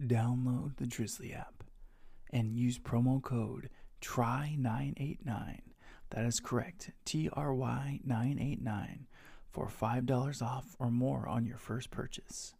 download the Drizly app and use promo code TRY989. That is correct, T R Y 989 for $5 off or more on your first purchase.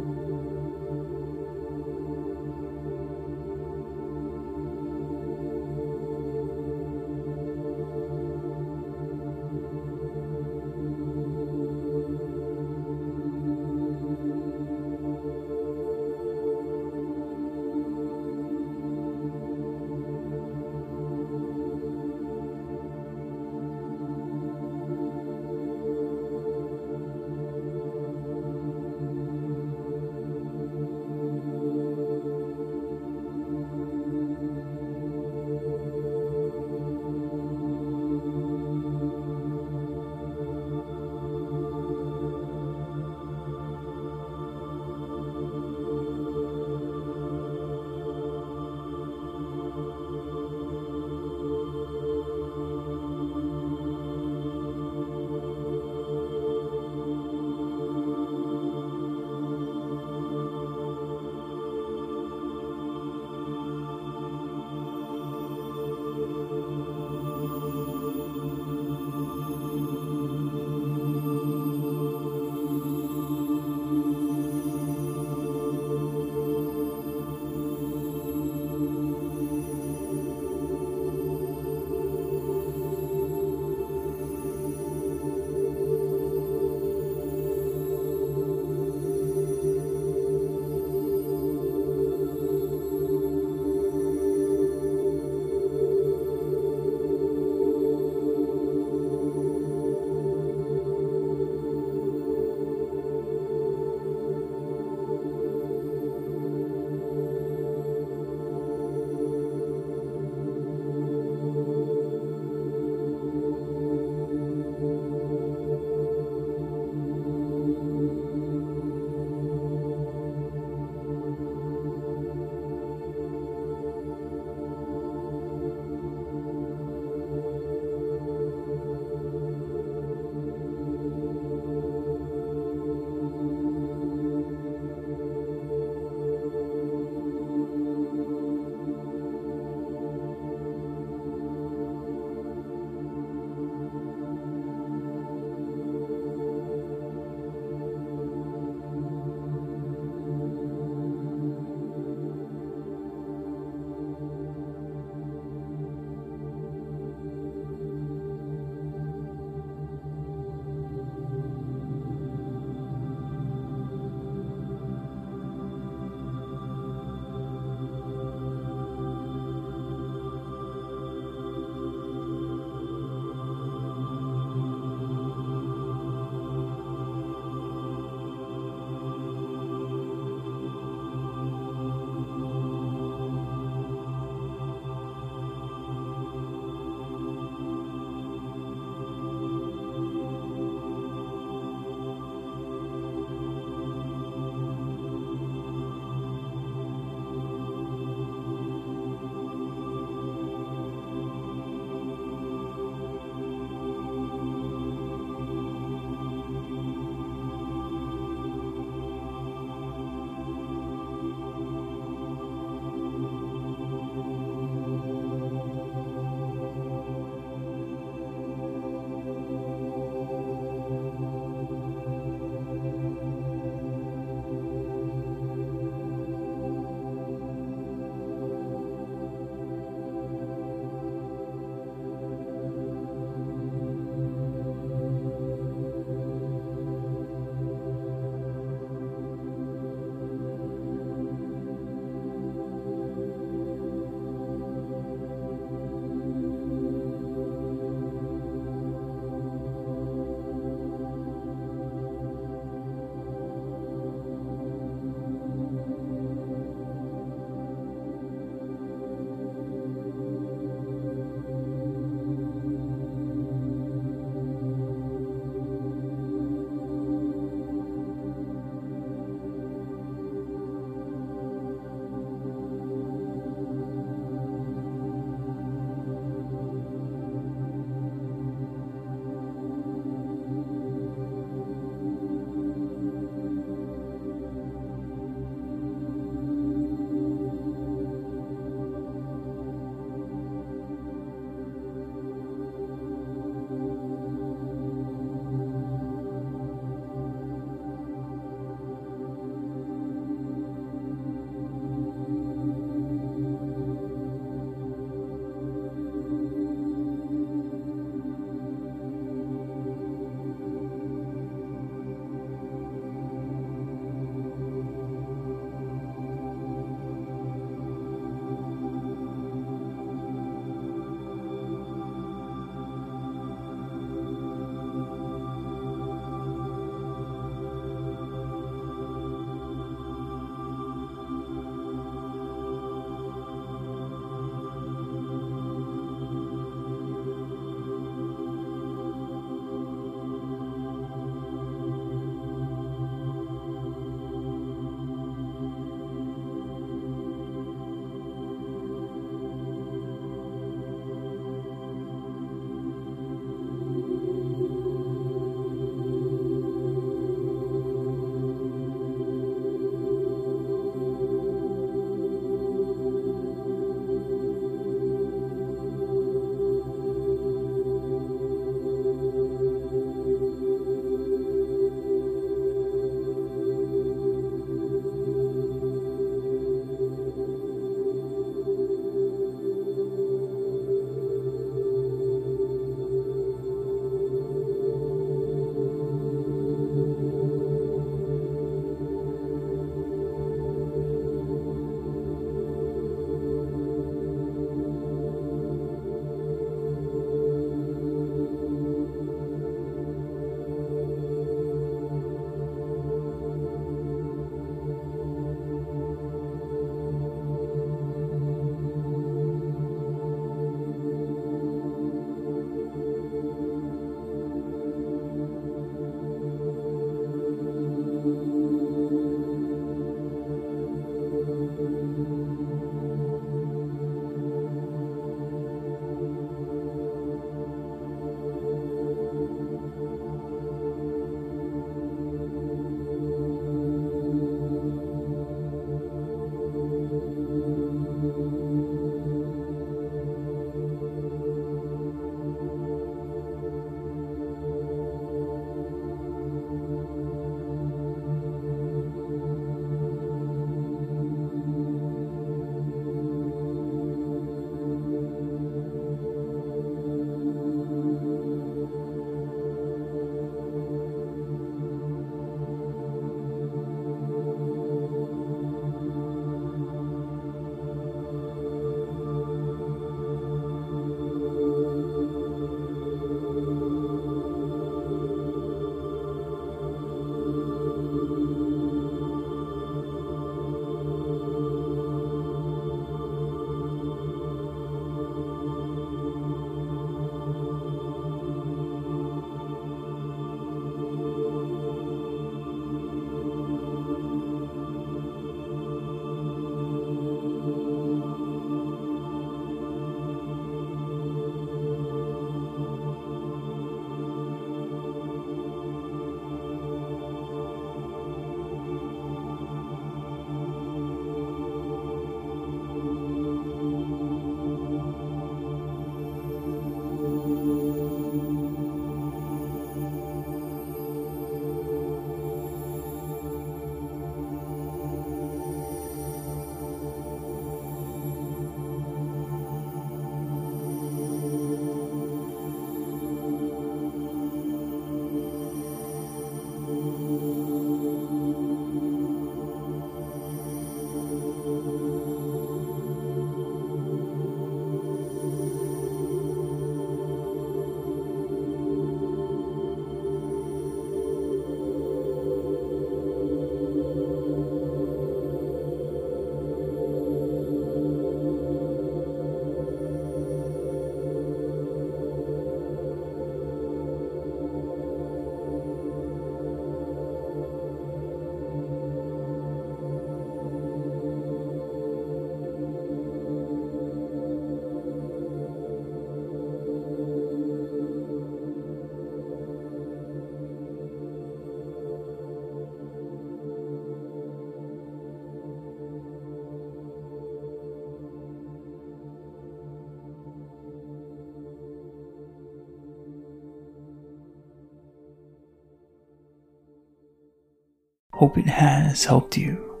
Hope it has helped you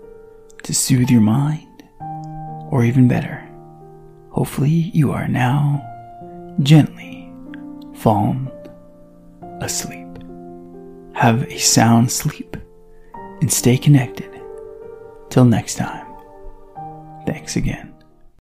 to soothe your mind, or even better, hopefully you are now gently fallen asleep. Have a sound sleep and stay connected. Till next time, thanks again.